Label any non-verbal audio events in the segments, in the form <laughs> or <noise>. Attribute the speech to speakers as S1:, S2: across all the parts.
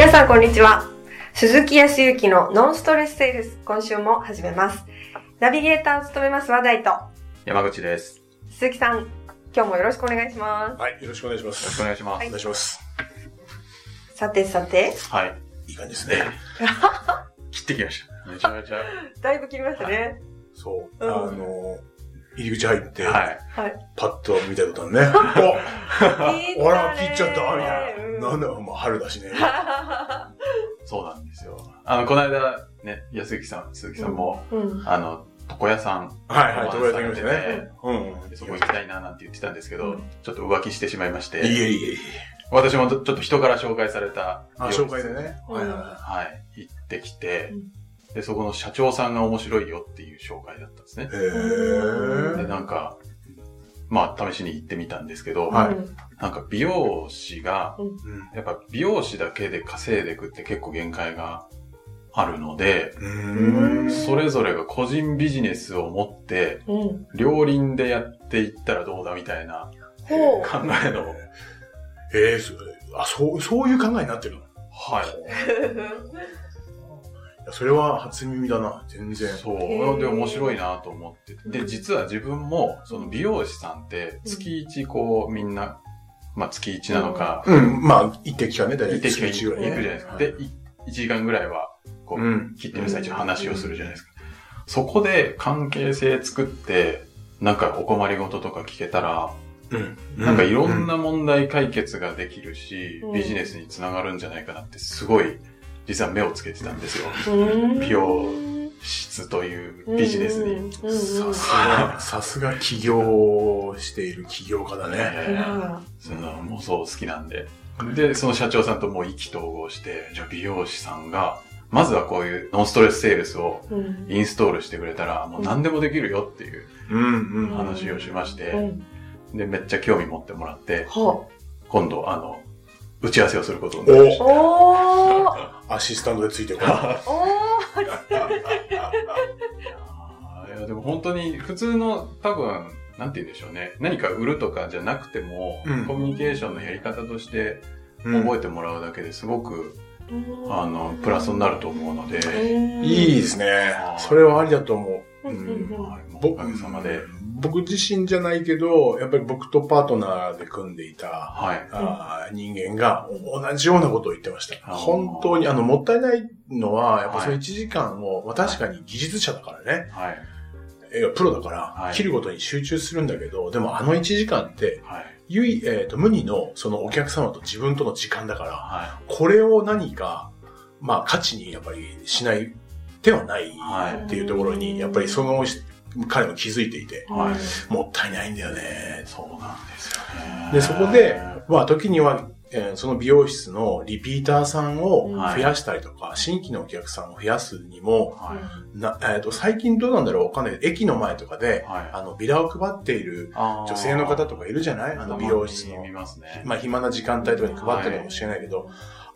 S1: 皆さんこんにちは。鈴木康之のノンストレスセールス、今週も始めます。ナビゲーターを務めます話題と、
S2: 山口です。よ
S1: 鈴木さん、今日もよろしくお願いしま
S3: はい、よろしくお願いしま
S2: ろしく
S3: す。
S2: お願いします。
S3: お願いします。
S1: す。さてさて、
S2: はい。
S3: いい感じですね。<laughs>
S2: 切ってきました。めちゃめちゃ。<laughs>
S1: だいぶ切りましたね。
S3: そう。
S1: うん
S3: あの、入り口入って、
S2: はい。
S1: はい。
S3: パッと見たことあるね。<laughs> おあら、切っちゃった、みたいな。なんだよ、もう春だしね。<laughs>
S2: そうなんですよ。あの、この間、ね、安幸さん、鈴木さんも、
S1: うん。
S2: あの、床屋さん、
S3: はいはい、
S2: お
S3: とこやってきましたね。うん。
S2: でそこ行きたいななんて言ってたんですけど、
S1: うん
S2: ちょっと浮気してしまいまして、
S3: いえいえいえ。
S2: 私もちょっと人から紹介された
S3: あ、紹介でね。
S1: うん
S3: はいはいは
S2: はい、行ってきて
S1: うん、
S2: で、そこの社長さんが面白いよっていう紹介だったんですね
S3: い。。へ
S2: で、
S3: え。
S2: なんか、まあ、試しに行ってみたんですけど、
S3: はい
S1: うん
S2: なんか美容師が、
S3: うん
S2: やっぱ美容師だけで稼いでいくって結構限界があるので。それぞれが個人ビジネスを持って、
S1: うん。
S2: 両輪でやっていったらどうだみたいな。考えの、
S3: ええ、そあ、そう、そういう考えになってるの？
S2: はい。<laughs>
S3: それは初耳だな、全然。
S2: そう。で、面白いなと思ってて。で、実は自分も、その美容師さんって、月一こう、みんな、まあ月一なのか、
S3: うん、まあ、一定期間ね、大体
S2: 一定期間
S3: 月
S2: 行くじゃないですか。で、1時間ぐらいは、こう、
S3: うん。
S2: 切ってる最中話をするじゃないですか。そこで関係性作って、なんかお困りごととか聞けたら、
S3: うん。
S2: なんかいろんな問題解決ができるし、
S1: うん
S2: ビジネスにつながるんじゃないかなってすごい、実は目をつけてたんですよ。
S1: うん
S2: 美容室というビジネスに。
S3: さすが、さすが起業している起業家だね。
S1: うん
S2: ねそのもうそう好きなんで。で、その社長さんともう意気投合して、じゃあ美容師さんが、まずはこういうノンストレスセールスを
S1: うん
S2: インストールしてくれたら、もう何でもできるよっていう。話をしまし
S1: う
S2: て、
S1: ん
S2: で、めっちゃ興味持ってもらって、
S1: は
S2: 今度、あの、打ち合わせをすることになりまし
S1: あおー
S3: アシスタントでついてこない。<laughs>
S1: おー
S2: た。いや、でも本当に普通の多分、なんて言うんでしょうね。何か売るとかじゃなくても、
S3: うん
S2: コミュニケーションのやり方として
S3: うん
S2: 覚えてもらうだけですごく、あの、プラスになると思うので、
S3: いいですね。それはありだと思う。
S1: うんうんうん
S2: はい、もうおかげさまで。
S3: 僕自身じゃないけど、やっぱり僕とパートナーで組んでいた
S2: はい。
S3: あー人間が同じようなことを言ってました。本当に、あの、もったいないのは、やっぱその
S2: はい
S3: 1時間を、まあ確かに技術者だからね、
S2: はい。
S3: プロだから、
S2: はい
S3: 切ることに集中するんだけど、でもあの1時間って、
S2: はい。
S3: ゆい、えっ、と、無二のそのお客様と自分との時間だから、
S2: は
S3: これを何か、まあ価値にやっぱりしない手はない
S2: はい
S3: っていうところに、やっぱりその彼も気づいていて、
S2: はい
S3: もったいないんだよね
S2: い。。そうなんですよね。
S3: で、そこで、まあ時には、えーその美容室のリピーターさんを
S2: はい
S3: 増やしたりとか、新規のお客さんを増やすにも、
S2: はい。
S3: なえーと最近どうなんだろうわかんないけど、駅の前とかで、
S2: はい。
S3: あの、ビラを配っている女性の方とかいるじゃない？あの美容室の
S2: 見。ますね。
S3: まあ暇な時間帯とかに配ってるかもしれないけど、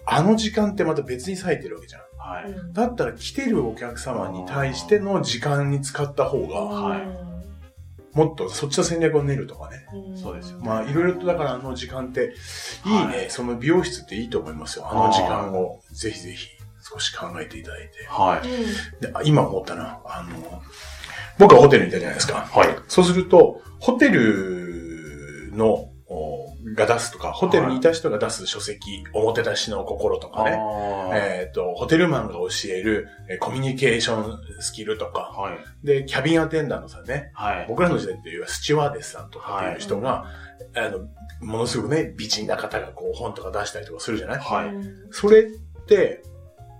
S3: あの時間ってまた別に割いてるわけじゃん。
S2: はい。
S3: だったら来てるお客様に対しての時間に使った方が、
S2: はい
S3: もっとそっちの戦略を練るとかね。
S2: そうですよ
S3: まあいろいろとだからあの時間って、いいね、
S2: はい
S3: その美容室っていいと思いますよ。あの時間をぜひぜひ少し考えていただいて。
S2: はい。
S3: であ今思ったな、あの、僕はホテルにいたじゃないですか。
S2: はい。
S3: そうすると、ホテルの、おが出すとか、ホテルにいた人が出す書籍、おもてなしの心とかね。えっ、と、ホテルマンが教えるえーコミュニケーションスキルとか、
S2: はい。
S3: で、キャビンアテンダントさんね、
S2: はい。
S3: 僕らの時代っていうスチュワーデスさんとかっていう人が、あの、ものすごくね、美人な方がこう本とか出したりとかするじゃない？
S2: はい。
S3: それって、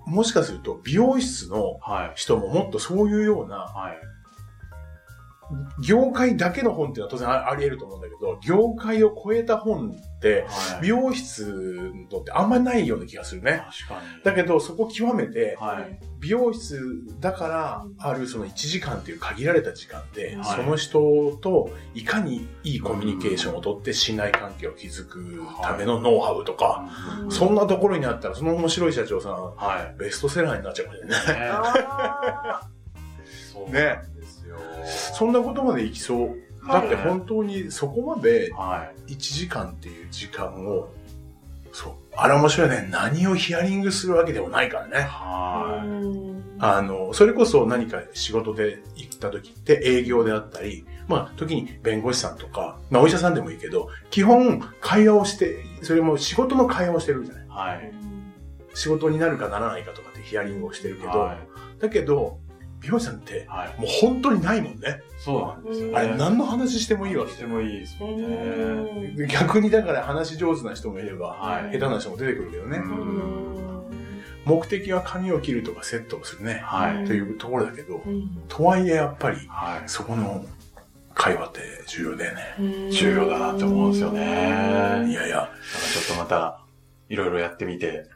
S3: もしかすると美容室の
S2: はい。
S3: 人ももっとそういうような、
S2: はい。
S3: 業界だけの本っていうのは当然ああり得ると思うんだけど、業界を超えた本って、
S2: はい。
S3: 美容室のってあんまないような気がするね。
S2: 確かに。
S3: だけど、そこ極めて、
S2: はい。
S3: 美容室だからあるその1時間っていう限られた時間で、
S2: はい
S3: その人といかにいいコミュニケーションをとって信頼関係を築くためのノウハウとか、
S1: うん
S3: そんなところにあったらその面白い社長さん、
S2: はい。
S3: ベストセラーになっちゃうかもしれない。
S2: そうなんですよ。
S3: そんなことまでいきそう。だって本当にそこまで
S2: はい。
S3: 1時間っていう時間をそう。あれ面白いね。何をヒアリングするわけでもないからね。
S2: は
S3: あの、それこそ何か仕事で行った時って営業であったり、まあ、時に弁護士さんとか、まあ、お医者さんでもいいけど、基本、会話をして、それも仕事の会話をしてるじゃない
S2: い。はい。
S3: 仕事になるかならないかとかってヒアリングをしてるけど、
S2: は
S3: だけど、美容師さんって
S2: い。、はい。
S3: もう本当にないもんね。
S2: そうなんですよね。
S3: あれ、何の話してもいいわけ
S2: してもいいですもんね。
S3: 逆にだから話上手な人もいれば、
S2: はい
S3: 下手な人も出てくるけどね。
S2: うん
S3: 目的は髪を切るとかセットをするね。
S2: はい。
S3: というところだけど、
S1: うん
S3: とはいえやっぱり、
S2: はい。
S3: そこの会話って重要だよね。
S2: 重要だなって思うんですよね
S3: いやいや、
S2: ちょっとまた、いろいろやってみて、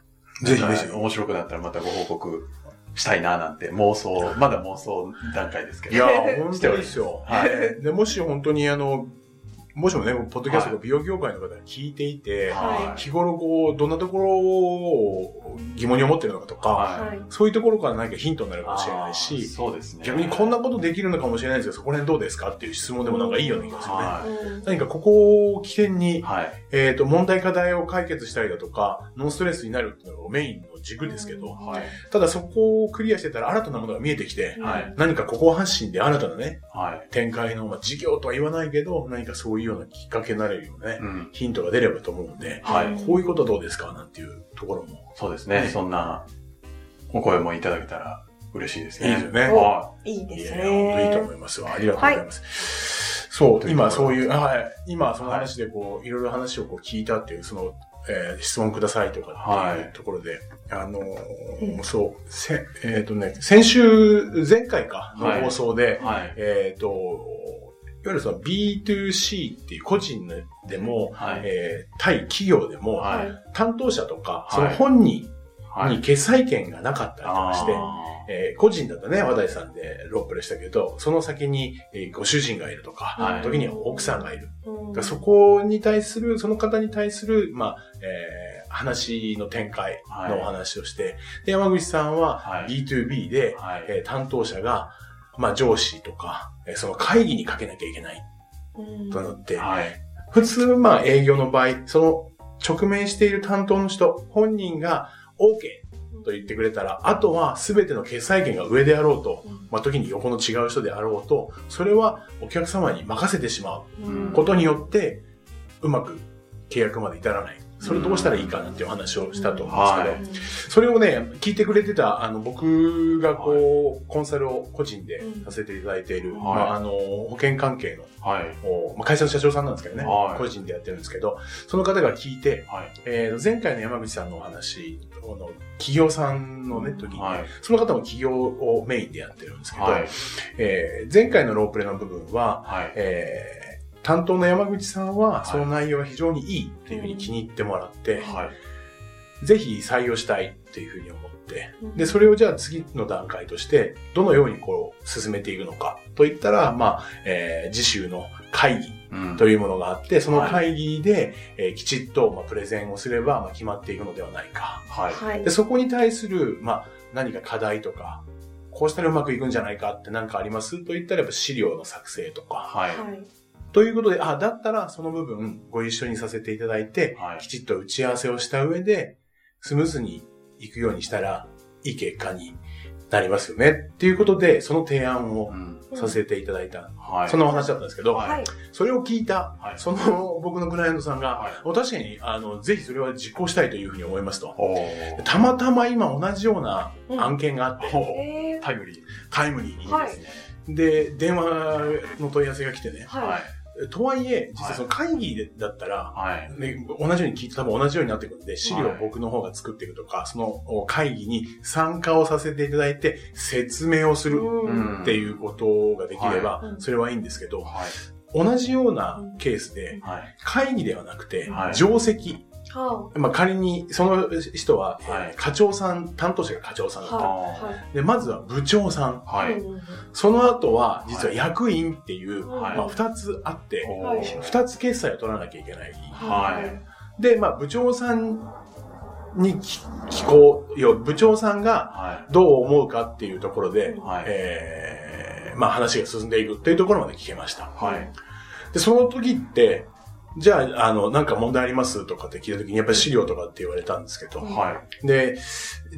S3: ぜひぜひ。
S2: 面白くなったらまたご報告したいななんて妄想、まだ妄想段階ですけど。
S3: いや、本当で <laughs> すよ。
S2: はい
S3: で、もし本当にあの、もしもね、ポッドキャストが美容業界の方が聞いていて、
S1: は
S3: 日頃こう、どんなところを疑問に思ってるのかとか、
S2: はい
S1: はい。
S3: そういうところから何かヒントになるかもしれないし、
S2: そうですね。
S3: 逆にこんなことできるのかもしれないんですけど、そこら辺どうですかっていう質問でもなんかいいような気がするね。
S2: は
S3: 何かここを起点に
S2: い。、はい。
S3: えっ、と、問題課題を解決したりだとか、ノンストレスになるっていうのがメインの軸ですけど、
S2: はい。
S3: ただそこをクリアしてたら新たなものが見えてきて、
S2: はい。
S3: 何かここ発信で新たなね、
S2: はい。
S3: 展開の、まあ、事業とは言わないけど、何かそういうようなきっかけになれるようなね、
S2: うん。
S3: ヒントが出ればと思うんで、
S2: はい。
S3: こういうことどうですかなんていうところも。
S2: そうですね。そんなお声もいただけたら嬉しいですね。
S3: いいですよね
S2: はい
S1: いいです
S3: いやいや、本当いいと思
S1: ね。
S3: いますわ。ありがとうございます。そう今そういう、はい、今その話でこう、いろいろ話をこう聞いたっていう、その、えー質問くださいとかっていうところで、あのー
S1: うん
S3: そう、せ、えっ、とね、先週、前回か、の
S2: はい
S3: 放送で、
S2: はい。
S3: えっ、と、いわゆるその B2C っていう個人でも、
S2: はい。
S3: えー対企業でも、
S2: はい。
S3: 担当者とか、
S2: い。
S3: その本人
S2: はい。
S3: に決裁権がなかったりとかして、
S2: あ
S3: えー個人だとね、話題さんでロープレしたけど、その先に、えーご主人がいるとか、
S2: はい
S3: 時には奥さんがいる。
S1: うん
S3: そこに対する、その方に対する、まあ、えー話の展開のお話をして、で、山口さんは
S2: はい
S3: B2B で、
S2: ーはい。
S3: えー担当者が、まあ、上司とか、えーその会議にかけなきゃいけない
S1: うん
S3: となって、
S2: はい。
S3: 普通、まあ、営業の場合、その直面している担当の人、本人が OK と言ってくれたら、あとは全ての決裁権が上であろうと、まあ、時に横の違う人であろうと、それはお客様に任せてしま
S1: う。
S3: ことによって、うまく契約まで至らない。それどうしたらいいかなっていうお話をしたと思うんですけど、それをね、聞いてくれてた、あの、僕がこう、コンサルを個人でさせていただいている、
S2: はい。
S3: まあ、あの、保険関係の
S2: はい。
S3: おまあ、会社の社長さんなんですけどね、
S2: はい。
S3: 個人でやってるんですけど、その方が聞いて、
S2: はい。
S3: えー前回の山口さんのお話、この企業さんのね、時に、
S2: はい。
S3: その方も企業をメインでやってるんですけど、
S2: はい。
S3: えー前回のロープレの部分は、
S2: はい。
S3: えー担当の山口さんは、
S2: い
S3: その内容が非常にいいっていうふうに気に入ってもらって、
S2: はい。
S3: ぜひ採用したいっていうふうに思って、
S1: うん
S3: で、それをじゃあ次の段階として、どのようにこう進めていくのかといったら、まあ、えー次週の会議
S2: うん
S3: というものがあって、その会議で、えーきちっと、まあ、プレゼンをすれば、まあ、決まっていくのではないか。
S2: はい。
S1: はい
S3: で、。そこに対する、まあ、何か課題とか、こうしたらうまくいくんじゃないかって何かありますといったら、やっぱ資料の作成とか。
S2: はい。
S1: はい。
S3: ということで、あ、だったらその部分ご一緒にさせていただいて、
S2: はい
S3: きちっと打ち合わせをした上で、スムーズにいくようにしたら、いい結果になりますよね。っていうことで、その提案を
S2: うん。
S3: させていただいた、
S2: はい。
S3: そんなお話だったんですけど、
S2: はい
S1: はい。
S3: それを聞いた、
S2: はい
S3: その僕のクライアントさんが、
S2: はい。
S3: お確かに、あの、ぜひそれは実行したいというふうに思いますと。たまたま今同じような案件があって、
S2: おー
S1: えー
S2: タイムリー。い
S3: タイムリーに。
S2: いですね。
S3: で、電話の問い合わせが来てね。
S1: は
S2: はい。
S3: とはいえ、実はその会議でだったら、
S2: はい。
S3: ね、同じように聞いて多分同じようになってくるんで、資料を
S2: はい
S3: 僕の方が作っていくとか、その会議に参加をさせていただいて、説明をする
S1: うん
S3: っていうことができれば
S1: は、い
S3: それはいいんですけど、
S2: はい。
S3: 同じようなケースで、
S2: はい。
S3: 会議ではなくて
S2: は、い
S3: 定席。
S1: は
S3: まあ、仮に、その人は、えー
S2: はい
S3: 課長さん、担当者が課長さんだった。
S1: あ。はい。
S3: で、まずは部長さん。
S2: はい。
S3: その後は、実は役員っていう、
S1: はい
S3: まあ、二つあって、
S1: はい
S2: おー
S3: 二つ決済を取らなきゃいけない。
S2: はい。
S3: で、まあ、部長さんに聞聞こうよ、部長さんが
S2: は
S3: どう思うかっていうところで、
S2: い。はい。
S3: えー、まあ話が進んでいくっていうところまで聞けました。
S2: はい。
S3: で、その時って、じゃあ、あの、なんか問題ありますとかって聞いた時に、やっぱり資料とかって言われたんですけど、
S2: はい。
S3: で、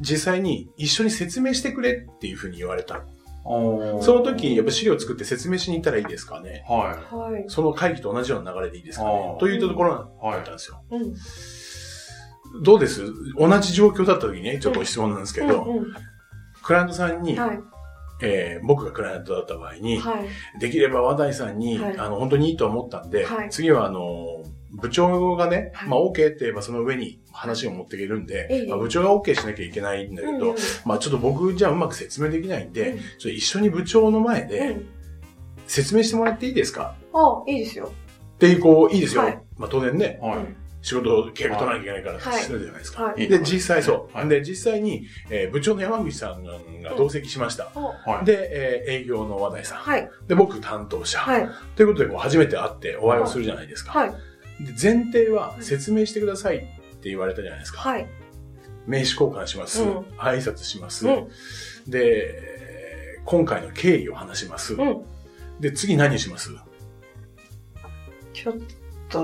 S3: 実際に一緒に説明してくれっていうふうに言われた。その時、やっぱ資料作って説明しに行ったらいいですかね。
S2: は
S1: はい。
S3: その会議と同じような流れでいいですかねというところ
S2: い。はい
S3: だったん。ですよ。
S1: うん。
S3: どうです？同じ状況だった時にね、ちょっと質問なんですけど、
S1: うん
S3: クライアントさんに、
S1: はい。
S3: えー僕がクライアントだった場合に、
S1: はい。
S3: できれば和田井さんに、
S1: はい
S3: あの、本当にいいと思ったんで、
S1: はい
S3: 次はあの、部長がね、
S1: はい
S3: まあ OK って言えばその上に話を持っていけるんで、
S1: ええ
S3: まあ、部長が OK しなきゃいけないんだけど、まあちょっと僕じゃあうまく説明できないんで、
S1: うん
S3: ちょっと一緒に部長の前
S1: う
S3: で
S1: ん。
S3: 説明してもらっていいですか？
S1: あ、いいですよ。
S3: って、こう、いいですよ。
S1: はい
S3: まあ当然ね、
S2: はい。
S3: 仕事計画取らなきゃいけないから
S1: はい
S3: してるじゃないですか。
S1: はい。
S3: で、実際そう。
S2: はい
S3: で、実際に、えー部長の山口さんが同席しました。
S1: お
S2: はい。
S3: で、えー営業の和田井さん。
S1: はい。
S3: で、僕担当者。
S1: はい。
S3: ということで、こう初めて会ってお会いをするじゃないですか。
S1: はい。
S3: で前提は説明してくださいって言われたじゃないですか。
S1: はい。
S3: 名刺交換します。
S1: うん
S3: 挨拶します。
S1: うん。
S3: で、えー今回の経緯を話します。
S1: うん。
S3: で、次何します？
S1: ちょっと、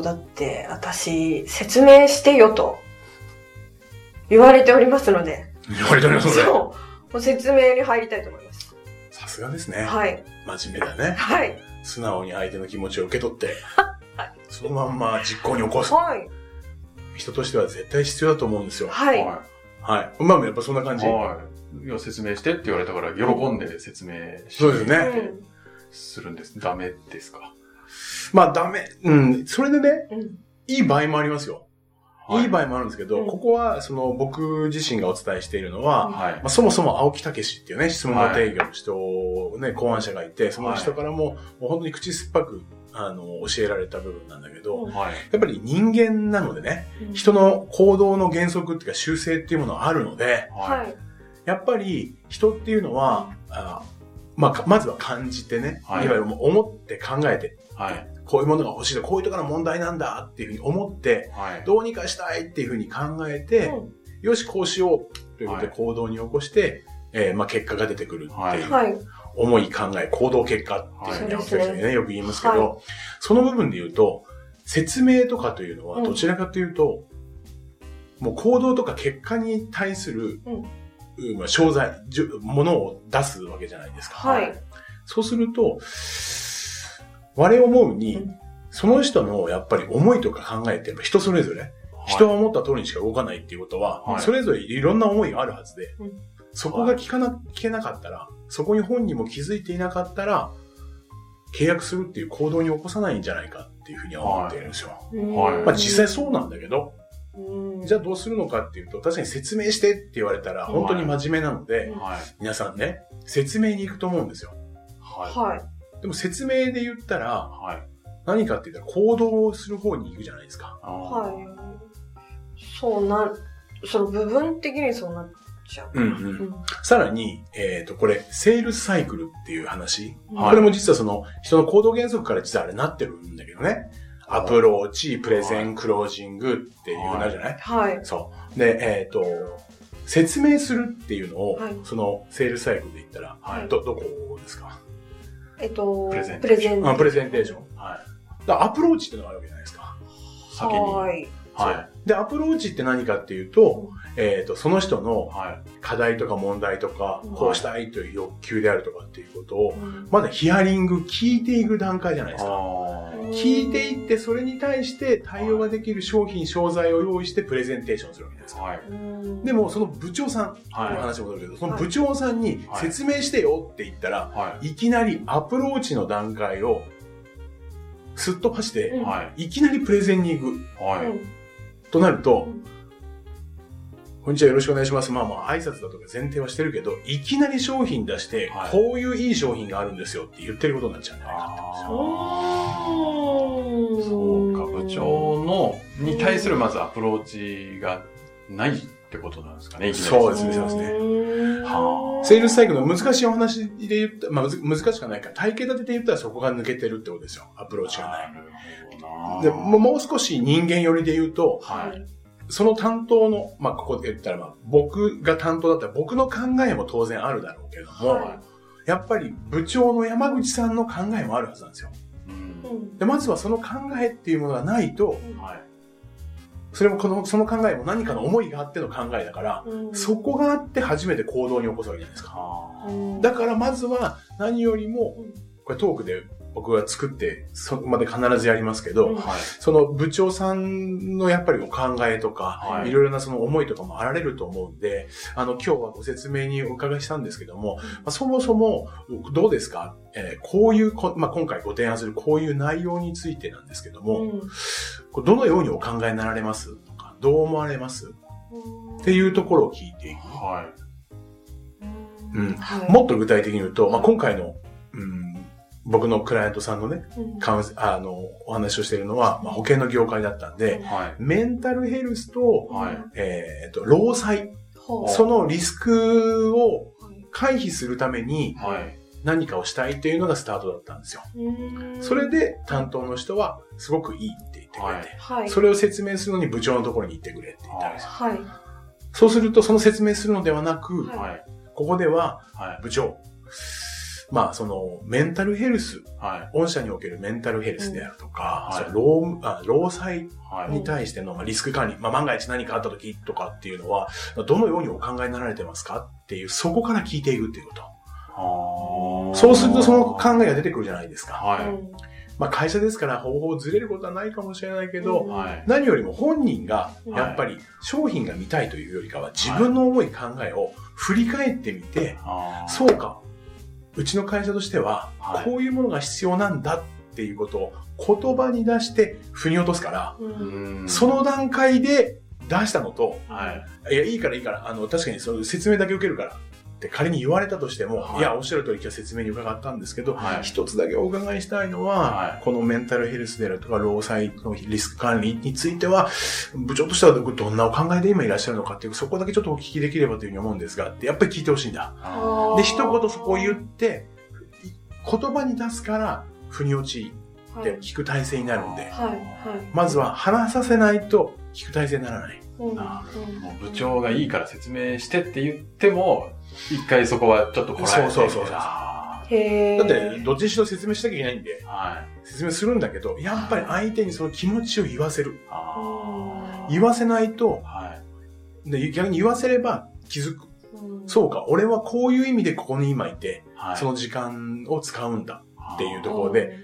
S1: だって、私、説明してよと、言われておりますので、
S3: 言われておりますので。
S1: そう。もう説明に入りたいと思います。
S3: さすがですね。
S1: はい。
S3: 真面目だね。
S1: はい。
S3: 素直に相手の気持ちを受け取って、そのまんま実行に起こす。
S1: はい。
S3: 人としては絶対必要だと思うんですよ。
S1: はい。
S2: は
S3: はい。まあ、やっぱそんな感
S2: い。
S3: じ。
S2: はい。いや、説明してって言われたから、喜んで説明し
S3: そうですね。
S1: うん。
S2: するんです。ダメですか？
S3: まあ、ダメ。うん。それでね、
S1: うん。
S3: いい場合もありますよ。いい場
S2: 合。
S3: 合もあるんですけど、
S1: うん
S3: ここは、その、僕自身がお伝えしているのは、
S2: はい
S3: ま。あ、そもそも青木武っていうね、質問の定義の人をね、考案者がいて、その人からも、もう本当に口酸っぱく、あの、教えられた部分なんだけど、
S1: うん
S2: はい。
S3: やっぱり人間なのでね、
S1: うん
S3: 人の行動の原則っていうか習性っていうものがあるので、
S1: は
S2: はい。
S3: やっぱり人っていうのは、あまあか、まずは感じてね、
S2: はい
S3: い、わゆる思って考えて、
S2: はい。
S3: こういうものが欲しいと、こういうところが問題なんだっていうふうに思って、
S2: はい。
S3: どうにかしたいっていうふうに考えて、よし、こうしようということで
S2: はい。
S3: 行動に起こして、えーまあ結果が出てくるっていう、
S1: はい。
S3: 思い、考え、行動結果っていうふうに
S1: はい。
S3: 青木先生ね、よく言いますけど、
S1: は
S3: その部分で言うと、説明とかというのは
S1: うん。
S3: どちらかというと、もう行動とか結果に対する、
S1: うん。
S3: まあ、商材、じゅものを出すわけじゃないですか。
S1: はい。
S3: そうすると、我思うに、
S1: うん
S3: その人のやっぱり思いとか考えってやっぱ人それぞれ、人は思った通りにしか動かないっていうことは、
S2: はい
S3: それぞれいろんな思いがあるはずで、
S1: うん
S3: そこが聞かな、聞けなかったら、そこに本人も気づいていなかったら、契約するっていう行動に起こさないんじゃないかっていうふうには思っているんですよ。
S2: はい
S3: まあ実際そうなんだけど、
S1: うん。
S3: じゃあどうするのかっていうと、確かに説明してって言われたら本当に真面目なので、
S2: はい。
S3: 皆さんね、説明に行くと思うんですよ。
S2: はい。
S1: はい。
S3: でも説明で言ったら、
S2: はい。
S3: 何かって言ったら行動をする方に行くじゃないですか。
S2: は
S1: はい。そうな、その部分的にそうなっちゃう。
S3: うんう。
S1: うんん。
S3: さらに、えっ、と、これ、セールスサイクルっていう話。
S2: はい
S3: これも実はその、人の行動原則から実はあれなってるんだけどね。アプローチ、プレゼン、クロージングっていうなるじゃない、
S1: はい。
S3: そう。で、えっ、と、説明するっていうのを、
S1: はい
S3: その、セールスサイクルで言ったら、
S1: はい
S3: ど、どこですか？
S1: えっと、
S2: プレゼン
S1: プレゼン。
S3: あプレゼンテーション。
S2: はい。
S3: だアプローチっていうのがあるわけじゃないですか。
S2: 先に。
S1: はい。
S2: は
S3: で、アプローチって何かっていうと、えっ、と、その人の。課題とか問題とか
S1: うん、
S3: こうしたいという欲求であるとかっていうことを、
S1: うん
S3: まだヒアリング、聞いていく段階じゃないですか。聞いていって、それに対して対応ができる商品、商材を用意してプレゼンテーションするわけじゃないですか。でも、その部長さん、
S2: はい
S3: の話戻るけど、その部長さんに
S2: はい
S3: 説明してよって言ったら、
S2: はい
S3: きなりアプローチの段階をすっ飛ばして。
S2: はい。
S3: いきなりプレゼンに行く
S2: はい。
S1: うん
S3: となると、
S1: うん
S3: こんにちはよろしくお願いします。まあまあ挨拶だとか前提はしてるけど、いきなり商品出して、
S2: はい。
S3: こういういい商品があるんですよって言ってることになっちゃうんじゃないか。って思
S2: そう。か、部長の、に対するまずアプローチがないってことなんですかね、いきなり。
S3: そうですねそうですね。
S2: はあ。
S3: セールスサイクルの難しいお話で言った、まあむず難しくはないか。ら、体系立てで言ったらそこが抜けてるってことですよ。アプローチがない。
S2: なるほどな。
S3: でももう少し人間寄りで言うと、
S2: はい。
S3: その担当の、まあ、ここで言ったら、まあ、僕が担当だったら僕の考えも当然あるだろうけれども、
S1: は
S3: やっぱり部長の山口さんの考えもあるはずなんですよ。
S2: うん
S1: うん
S3: で、まずはその考えっていうものがないと、
S2: はい。
S3: それもこの、その考えも何かの思いがあっての考えだから、
S1: うん
S3: そこがあって初めて行動に起こすわけじゃないですか。
S2: あ
S1: うん
S3: だからまずは何よりも
S1: うん、
S3: これトークで僕が作って、そこまで必ずやりますけど、
S2: はい。
S3: その部長さんのやっぱりお考えとか、
S2: はい。
S3: いろいろなその思いとかもあられると思うんで、あの、今日はご説明にお伺いしたんですけども、まあ、そもそも、どうですか、えーこういうこ、まあ、今回ご提案するこういう内容についてなんですけども、
S1: うん。
S3: どのようにお考えになられます？とか、どう思われます？っていうところを聞いていく。
S2: はい。
S3: うん。
S1: はい。
S3: もっと具体的に言うと、まあ、今回の、うん、僕のクライアントさんのね、あの、お話をしているのは、まあ、保険の業界だったんで、
S2: はい。
S3: メンタルヘルスと、
S2: はい。
S3: えっ、と、労災、そのリスクを
S1: はい
S3: 回避するために
S2: はい。
S3: 何かをしたいっていうのがスタートだったんですよ。
S1: うん
S3: それで担当の人はすごくいいって言ってくれて、
S1: はい。
S3: それを説明するのに部長のところに行ってくれって言ったんですよ。
S1: はい。
S3: そうするとその説明するのではなく、
S1: はい
S2: はい。
S3: ここでは
S2: はい。
S3: 部長、まあそのメンタルヘルス、
S2: はい。
S3: 御社におけるメンタルヘルスであるとか、
S2: うん
S3: その労あ労災
S2: はい。
S3: に対してのまあリスク管理、まあ、万が一何かあった時とかっていうのは、どのようにお考えになられてますかっていう、そこから聞いていくっていうこと。そうするとその考えが出てくるじゃないですか。
S2: は
S3: まあ会社ですから方法ずれることはないかもしれないけど。
S2: はい。
S3: 何よりも本人が
S1: うん
S3: やっぱり商品が見たいというよりかは自分の思い考えを振り返ってみて、
S2: あー
S3: そうか、うちの会社としては
S2: はい。
S3: こういうものが必要なんだっていうことを言葉に出して腑に落とすから、その段階で出したのと、
S2: はい。
S3: いや、いいからいいから、あの、確かにその説明だけ受けるからって仮に言われたとしても、
S2: はい
S3: い、や、おっしゃる通り今日説明に伺ったんですけど、
S2: はい
S3: 一つだけお伺いしたいのは、
S2: はい
S3: このメンタルヘルスであるとか、労災のリスク管理については、部長としてはどんなお考えで今いらっしゃるのかっていう、そこだけちょっとお聞きできればというふうに思うんですが、やっぱり聞いてほしいんだ。
S2: あ
S3: で、一言そこを言って、言葉に出すから、腑に落ち
S1: はい。
S3: て聞く体制になるんで、
S1: はい。はい。
S3: まずは話させないと聞く体制にならない。
S1: うん
S2: あ
S1: うん
S2: もう部長がいいから説明してって言っても、一回そこはちょっとこらえて。
S3: そうそうそうそう
S2: あ
S1: へえ。
S3: だって、どっちにしろ説明しなきゃいけないんで
S2: ー、はい。
S3: 説明するんだけど、やっぱり相手にその気持ちを言わせる。
S2: あ
S3: 言わせないと
S2: ー、はい。
S3: で逆に言わせれば気づく。
S1: うん
S3: そうか、俺はこういう意味でここに今いて、
S2: はい。
S3: その時間を使うんだ。っていうところで、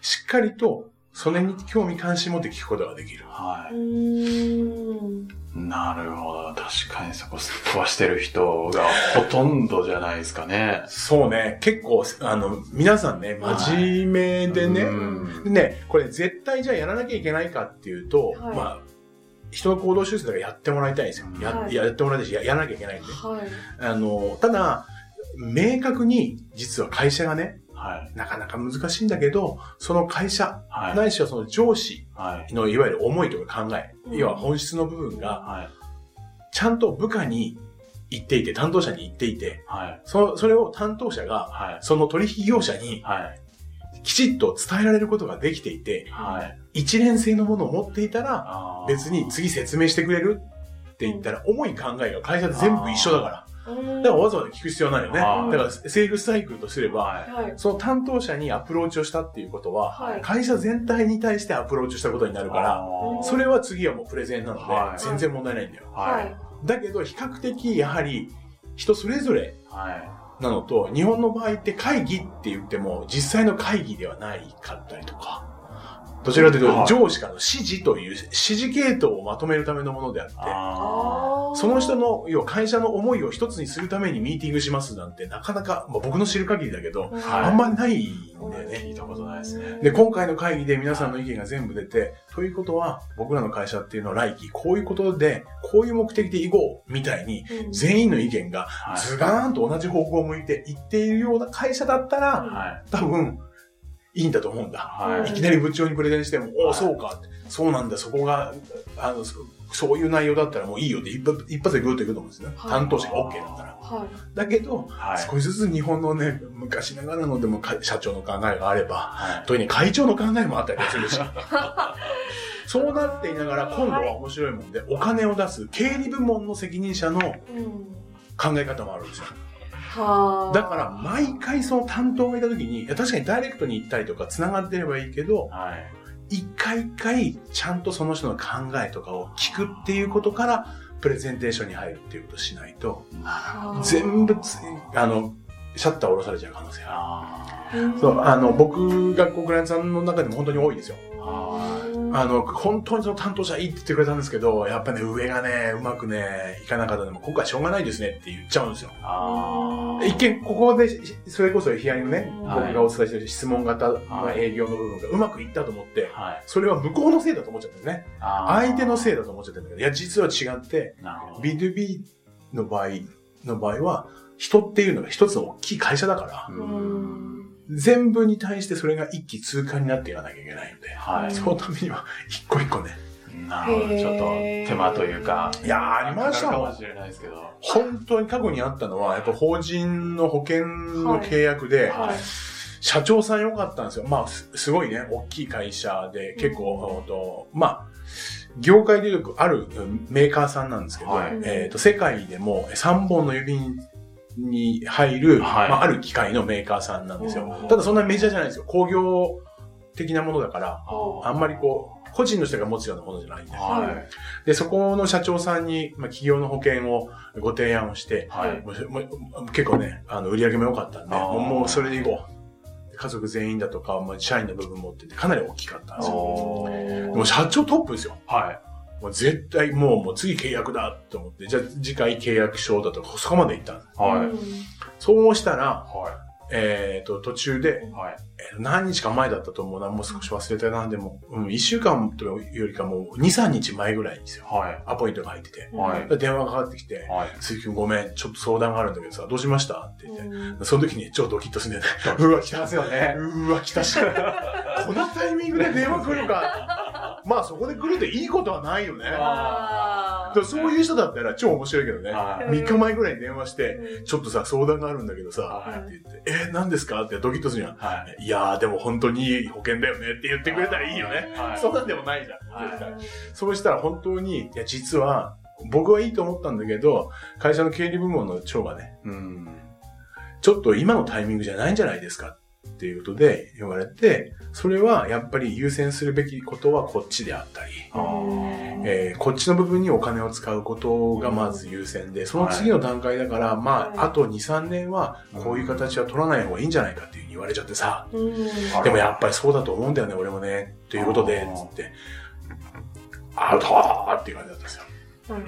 S3: しっかりと、それに興味関心持って聞くことができる。
S2: は。い。なるほど。確かにそこすっ飛ばしてる人がほとんどじゃないですかね。
S3: そうね、結構、あの、皆さんね、真面目でね、
S2: うん
S3: でね、これ絶対じゃあやらなきゃいけないかっていうと、
S1: はい
S3: まあ、人の行動修正だからやってもらいたいんですよ。や,、
S1: はい
S3: やってもらいたいしや、やらなきゃいけないんで。
S1: はい。
S3: あの、ただ、明確に、実は会社がね、
S2: はい。
S3: なかなか難しいんだけど、その会社、
S2: はい。
S3: ないしはその上司
S2: はい。
S3: のいわゆる思いとか考え、
S1: うん
S3: 要は本質の部分が、
S2: はい。
S3: ちゃんと部下に言っていて、担当者に言っていて、
S2: はい。
S3: そそれを担当者が、
S2: はい。
S3: その取引業者に
S2: はい。
S3: きちっと伝えられることができていて、
S2: はい。
S3: 一連性のものを持っていたら、別に次説明してくれるって言ったら、重い考えが会社で全部一緒だから。だからわざわざ聞く必要ないよね。だからセールスサイクルとすれば、
S2: はい。
S1: はい。
S3: その担当者にアプローチをしたっていうことは、
S1: はい
S3: 会社全体に対してアプローチしたことになるから、それは次はもうプレゼンなので
S2: は、い
S3: 全然問題ないんだよ。
S2: はい。
S3: だけど、比較的やはり人それぞれ
S2: はい。
S3: なのと、日本の場合って会議って言っても、実際の会議ではないかったりとか、どちらかという
S2: はい
S3: と、上司からの指示という指示系統をまとめるためのものであって、その人の、要は会社の思いを一つにするためにミーティングしますなんて、なかなか、まあ、僕の知る限りだけど、
S2: はい
S3: あんまりないんだよ
S2: ー聞
S3: ね。
S2: いたことないですね。
S3: で、今回の会議で皆さんの意見が全部出て、ということは、僕らの会社っていうのは来期、こういうことで、こういう目的で行こう、みたいに、
S1: うん
S3: 全員の意見が
S2: はい。
S3: ズガーンと同じ方向を向いて行っているような会社だったら、
S2: はい。
S3: 多分、いいんだと思うんだ。
S2: はい
S3: いきなり部長にプレゼンしても、おお、
S2: はい
S3: そうかそうなんだ、そこが、あの、そそういう内容だったらもういいよって一発一発でグーッといくと思うんですね。
S1: はい
S3: 担当者が OK だったら。
S1: は
S3: だけど、
S2: はい。
S3: 少しずつ日本のね、昔ながらのでもか社長の考えがあれば、
S2: はい。
S3: 特に会長の考えもあったりするし。<laughs> そうなっていながら、今度は面白いもんで、お金を出す経理部門の責任者の。考え方もあるんですよ。
S1: はあ。
S3: だから、毎回その担当がいた時に、いや確かにダイレクトに行ったりとか繋がってればいいけど、
S2: はい。
S3: 一回一回ちゃんとその人の考えとかを聞くっていうことから、プレゼンテーションに入るっていうことをしないと。全部つ、あの、シャッター下ろされちゃう可能性がある。そう、あの、僕がクライアントさんの中でも本当に多いですよ。
S2: は
S3: あの、本当にその担当者いいって言ってくれたんですけど、やっぱね、上がね、うまくね、いかなかったのでも、今回しょうがないですねって言っちゃうんですよ。
S2: あ
S3: 一見、ここで、それこそヒアリングね、
S1: はい
S3: 僕がお伝えしてる質問型の
S2: はい
S3: 営業の部分がうまくいったと思って、
S2: あ。はい。
S3: それは向こうのせいだと思っちゃったんですね。相手のせいだと思っちゃったんだけど、いや、実は違って、
S2: なるほど。
S3: B2B の場合、の場合は、人っていうのが一つの大きい会社だから。全部に対してそれが一気通過になっていかなきゃいけないので、
S2: はい。
S3: そのためには一個一個ね、
S2: なるほど。ちょっと手間というか。
S3: いやーありました
S2: かもしれないですけど。
S3: 本当に過去にあったのは、やっぱ法人の保険の契約で、
S2: はい
S3: 社長さん良かったんですよ。まあ、すすごいね、大きい会社で、結構、ほんとまあ、業界でいうとあるうんメーカーさんなんですけど、
S2: はい
S3: えっ、と、世界でも3本の指に入る、
S2: はい
S3: まあ、ある機械のメーカーさんなんですよ
S1: う。ん
S3: ただそんなメジャーじゃないんですよ。工業的なものだから、
S1: は
S3: あんまりこう、個人の人が持つようなものじゃないんで。
S2: はい。
S3: で、そこの社長さんに、まあ、企業の保険をご提案をして、
S2: はい。
S3: 結構ね、あの、売り上げも良かったんで、もうそれでいこう。家族全員だとか、まあ、社員の部分持ってて、かなり大きかったんですよ。
S2: おー
S3: もう社長トップですよ。
S2: はい。
S3: もう絶対もう、もう次契約だと思って、じゃあ次回契約書だとか、そこまで行ったんです。
S2: はい。
S3: そうしたら、
S2: は
S3: えっ、と、途中で、
S2: い。はい。
S3: えー何日か前だったと思うな、もう少し忘れたな、でも、うん、一週間というよりかもう、2、3日前ぐらいにですよ。
S2: はい。
S3: アポイントが入ってて。
S2: はい
S3: で電話がかかってきて、
S2: はい。
S3: 鈴木くんごめん、ちょっと相談があるんだけどさ、どうしました？って言って。
S1: うん
S3: その時に超ドキッとするんだよね。うわ、来た。
S2: ますよね。
S3: うわ、来たし。このタイミングで電話来るか。まあそこで来るでいいことはないよね。
S1: あ
S3: でもそういう人だったら超面白いけどね。
S2: はい。
S3: 3日前ぐらいに電話して、
S1: ー
S3: ちょっとさ、相談があるんだけどさ、
S2: はい
S3: って言って、えー、何ですか？ってドキッとするじゃん。
S2: はい。
S3: いやー、でも本当にいい保険だよねって言ってくれたらいいよね。
S2: はい。<laughs>
S3: そんなんでもないじゃん。そうしたら本当に、いや、実は、僕はいいと思ったんだけど、会社の経理部門の長がね、
S2: うん。
S3: ちょっと今のタイミングじゃないんじゃないですかっていうことで言われて、それはやっぱり優先するべきことはこっちであったり、えーこっちの部分にお金を使うことがまず優先で、その次の段階だから、まあ、あと2、3年はこういう形は取らない方がいいんじゃないかっていうふうに言われちゃってさ、でもやっぱりそうだと思うんだよね、俺もね、ということで、つって、アウトーっていう感じだったんですよ。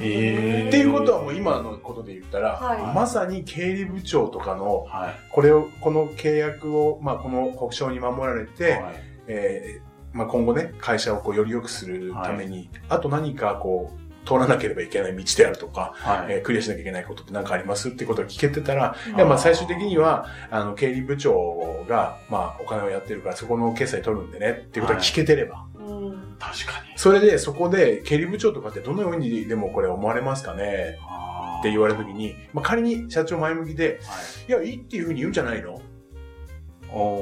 S2: えー。
S3: っていうことはもう今のことで言ったら、
S1: はい。
S3: まさに経理部長とかの、
S2: はい。
S3: これを、この契約を、まあ、この国章に守られて、
S2: はい。
S3: えーまあ、今後ね、会社をこうより良くするために、あと何かこう、通らなければいけない道であるとか、
S2: はい。
S3: えークリアしなきゃいけないことって何かありますってことが聞けてたら、い。や、まあ、最終的には、あの、経理部長が、まあ、お金をやってるから、そこの決済取るんでね、っていうことが聞けてれば。
S1: うん
S2: 確かに。
S3: それで、そこで、経理部長とかってどのようにでもこれ思われますかね？って言われたときに、まあ、仮に社長前向きで、
S2: はい。
S3: いや、いいっていうふうに言うんじゃないの？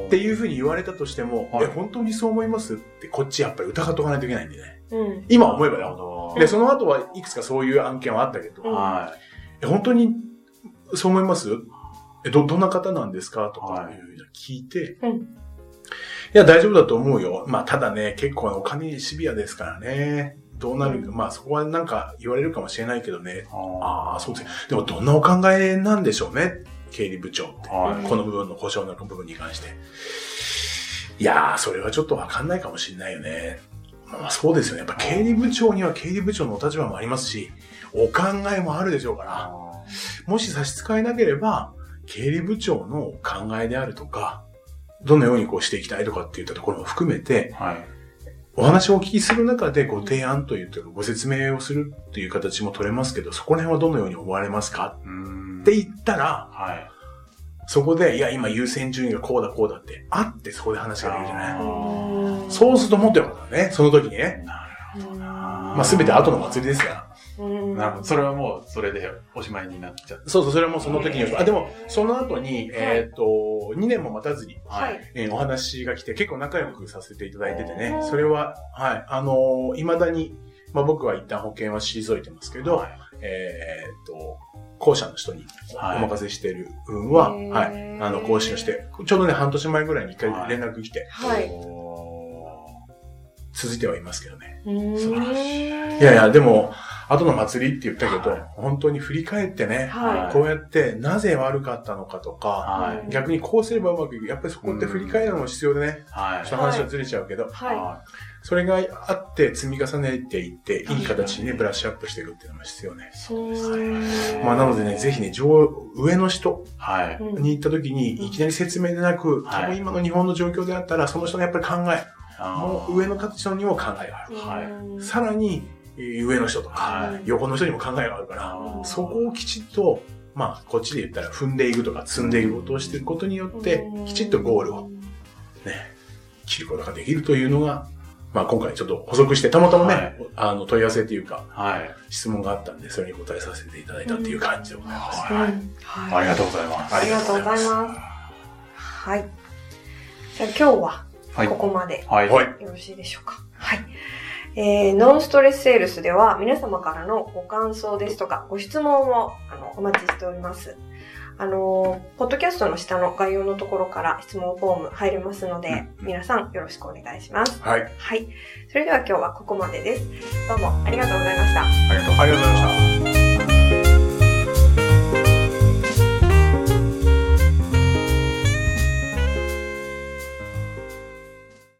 S3: っていうふうに言われたとしても、
S2: はい
S3: え、本当にそう思いますって、こっちやっぱり疑っとかないといけないんでね。
S1: うん
S3: 今思えば
S2: なる
S3: よ。
S2: ほど。
S3: で、その後はいくつかそういう案件はあったけど、
S1: うん
S2: は
S3: え、本当にそう思います？え、ど、どんな方なんですか？とか
S2: はい
S3: いうふうに聞いて、
S1: うん
S3: いや、大丈夫だと思うよ。まあ、ただね、結構お金にシビアですからね。どうなる、
S1: うん
S3: まあ、そこはなんか言われるかもしれないけどね。
S2: い。
S3: ああ、そうですね。でも、どんなお考えなんでしょうね？経理部長って。
S2: はい。
S3: この部分の故障の部分に関して。いやー、それはちょっとわかんないかもしれないよね。まあそうですよね。やっぱ経理部長には経理部長のお立場もありますし、お考えもあるでしょうから、
S2: あ
S3: もし差し支えなければ、経理部長の考えであるとか、どのようにこうしていきたいとかっていったところも含めて、
S2: ーはい。
S3: お話をお聞きする中でご提案というかご説明をするっていう形も取れますけど、そこら辺はどのように思われますか？って言ったら、
S2: はい。
S3: そこで、いや、今優先順位がこうだこうだって、あってそこで話ができるじゃない？
S1: うん
S3: そうするともっとよかったね、その時にね。
S2: なるほどな。
S3: まあ全て後の祭りですから。
S1: うん。
S2: なるほど。それはもう、それでおしまいになっちゃった。
S3: そうそう、それはもうその時に。あ、でも、その後に、えっ、と、2年も待たずに、
S1: はい。
S3: えーお話が来て、結構仲良くさせていただいててね。
S1: う、ん。
S3: それは、はい、あのー未だに、まあ僕は一旦保険は退いてますけど、
S2: はい。
S3: えっ、と、校舎の人にお
S2: はい。
S3: 任せしてる分は、
S1: へー。
S3: はい、あの、更新をして、ちょうどね、半年前ぐらいに一回
S2: はい。
S3: 連絡来て、
S1: はい。
S2: お
S3: 続いてはいますけどね。
S2: 素晴ら
S3: いやいや、でも、後の祭りって言ったけど、
S2: はい
S3: 本当に振り返ってね、
S1: は
S3: こうやってなぜ悪かったのかと
S2: ー
S3: か、
S2: はい。
S3: 逆にこうすればうまくいく。やっぱりそこって振り返るのも必要でね、
S2: はい
S3: ちょっと話はずれちゃうけど、それがあって積み重ねていって、いい形にね、ブラッシュアップしていくっていうのも必要ね。
S2: い。そうですね。
S3: まあなのでね、ぜひね、上、上の人に行った時に、いきなり説明でなく、
S2: はい
S3: 多分今の日本の状況であったら、その人のやっぱり考え、もう上の人にも考えがある。
S2: はい
S3: さらに、えー上の人とか、
S2: はい。
S3: 横の人にも考えがあるから、そこをきちっと、まあ、こっちで言ったら踏んでいくとか積んでいくことをしていくことによって、きちっとゴールをね、切ることができるというのが、まあ今回ちょっと補足して、たまたまね、
S2: はい
S3: あの問い合わせというか、
S2: はい。
S3: 質問があったんで、それに答えさせていただいたっていう感じでございます。
S2: はい
S1: うんはい
S2: ありがとうございます。
S1: ありがとうございます。はい。じゃあ今日は
S2: はい
S1: こ。こまで
S2: はい。
S3: はい。
S1: よろしいでしょうか。はい。えー、ノンストレスセールスでは皆様からのご感想ですとかご質問をあのお待ちしております。あのー、ポッドキャストの下の概要のところから質問フォーム入れますので、
S2: うん
S1: 皆さんよろしくお願いします。
S3: はい。
S1: はい。それでは今日はここまでです。どうも。
S2: ありがとうございました。
S3: ありがとうございました。